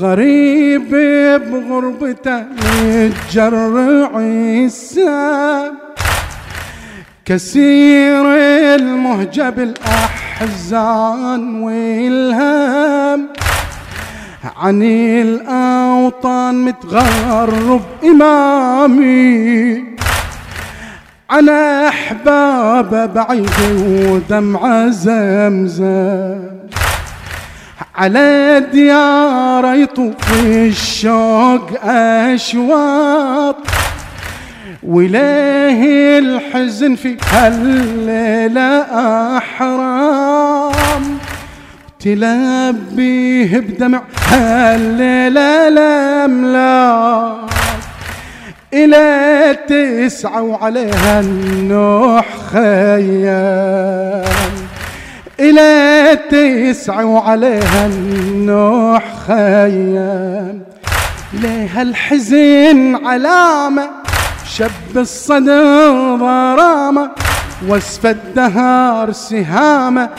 غريب بغربته متجرع السام كسير المهجة بالأحزان والهام عن الأوطان متغرب إمامي. عن أحباب بعيد ودمع زمزم. على ديار يطوف الشوق أشواط. وليه الحزن في هالليلة أحرام. تلبيه بدمع هالليلة الأملاك. إلى تسعة وعليها النوح خيام. إلى تسعة وعليها النوح خيام. ليها الحزن علامة شب الصدر ضرامة وصف الدهر سهامة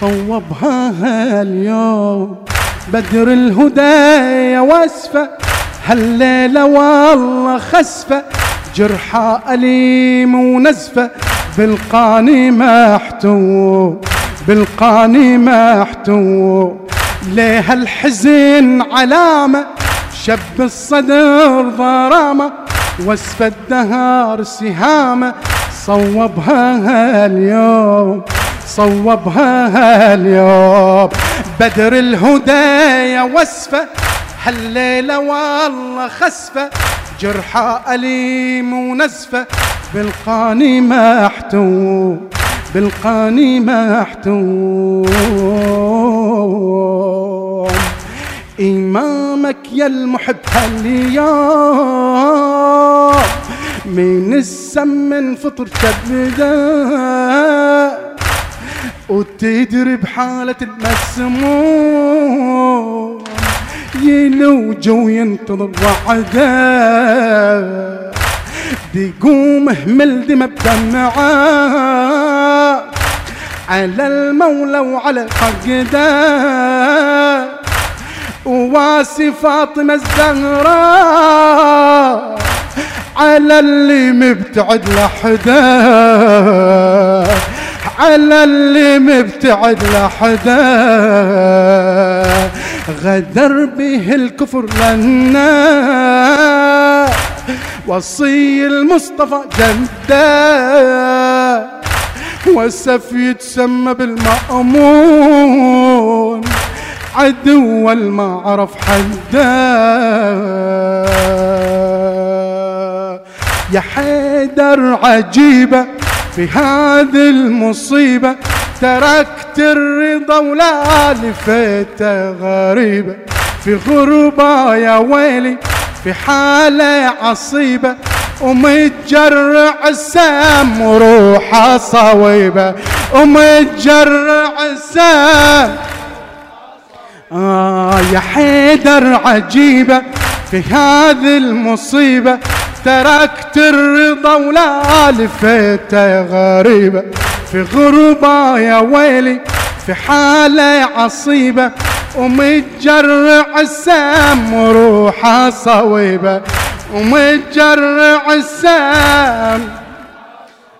صوبها هاليوم. بدر الهدى وصفة هالليلة والله خسفة. جرحى أليم ونزفة بالقاني محتو بالقاني محتو ليه الحزن علامة؟ شب الصدر ضرامة وصف الدهر سهامة. صوبها هاليوم صوبها هاليوم. بدر الهدى يا وصفة هالليلة والله خسفة. جرحى أليم ونزفة بالقاني محتو بالقاني محتو إمامك يا المحب هاليوم من السم فطر تبدأ وتدري بحالة المسموم يلوج وينتظر وعده. دي قوم اهمل دم بدمعه على المولى وعلى فقده وواسي فاطمة الزهراء على اللي مبتعد لحدة. على اللي مبتعد لحدة. غدر به الكفر لنا. وصي المصطفى جده وسف يتسمى بالمأمون. عدو ما عرف حده يا حيدر عجيبة في هذه المصيبة تركت الرضا ولا لفيت غريبة في غربة يا ويلي في حالة عصيبة ومتجرع السام وروحه صويبة. ومتجرع السام آه يا حيدر عجيبة في هذه المصيبة تركت الرضا ولا لفيت غريبة في غربة يا ويلي في حالة عصيبة. ومتجرع السام وروحه صويبة. ومتجرع السام.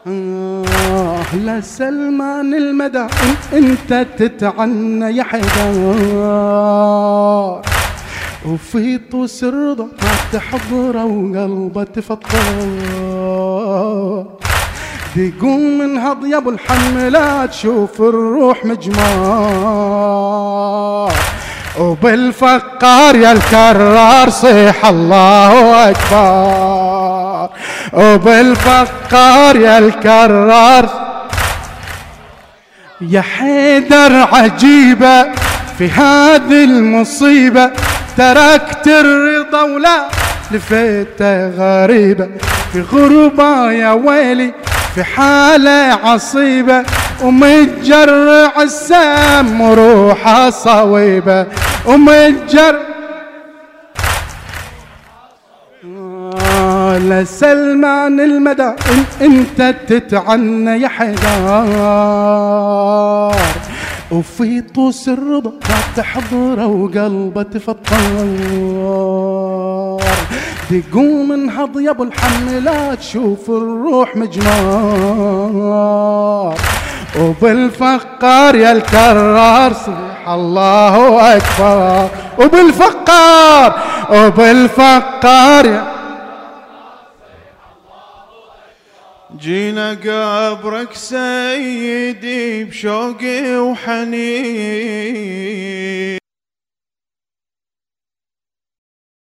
آه سلمان المدى أنت تتعنى يا حيدر. وفي طوس الرضا تحضره وقلبه تفطر. بيقوم من هضي ابو الحملات شوف الروح مجمار وبالفقار يا الكرار صيح الله أكبر. وبالفقار يا الكرار. يا حيدر عجيبة في هذه المصيبة تركت الرضا ولا لفيت غريبة. في غربة يا ويلي في حالة عصيبة. ومتجرع السام وروحه صويبة. ومتجرع آه، لسلمان المدى إن أنت تتعنى يا حيدر وفي طوس الرضا تحضره وقلبه تفطر تقوم انهض يا ابو الحملات تشوف الروح مجمار. وبالفقار يا الكرار صيح الله أكبر. وبالفقار وبالفقار. جينا قبرك سيدي بشوقي وحنين.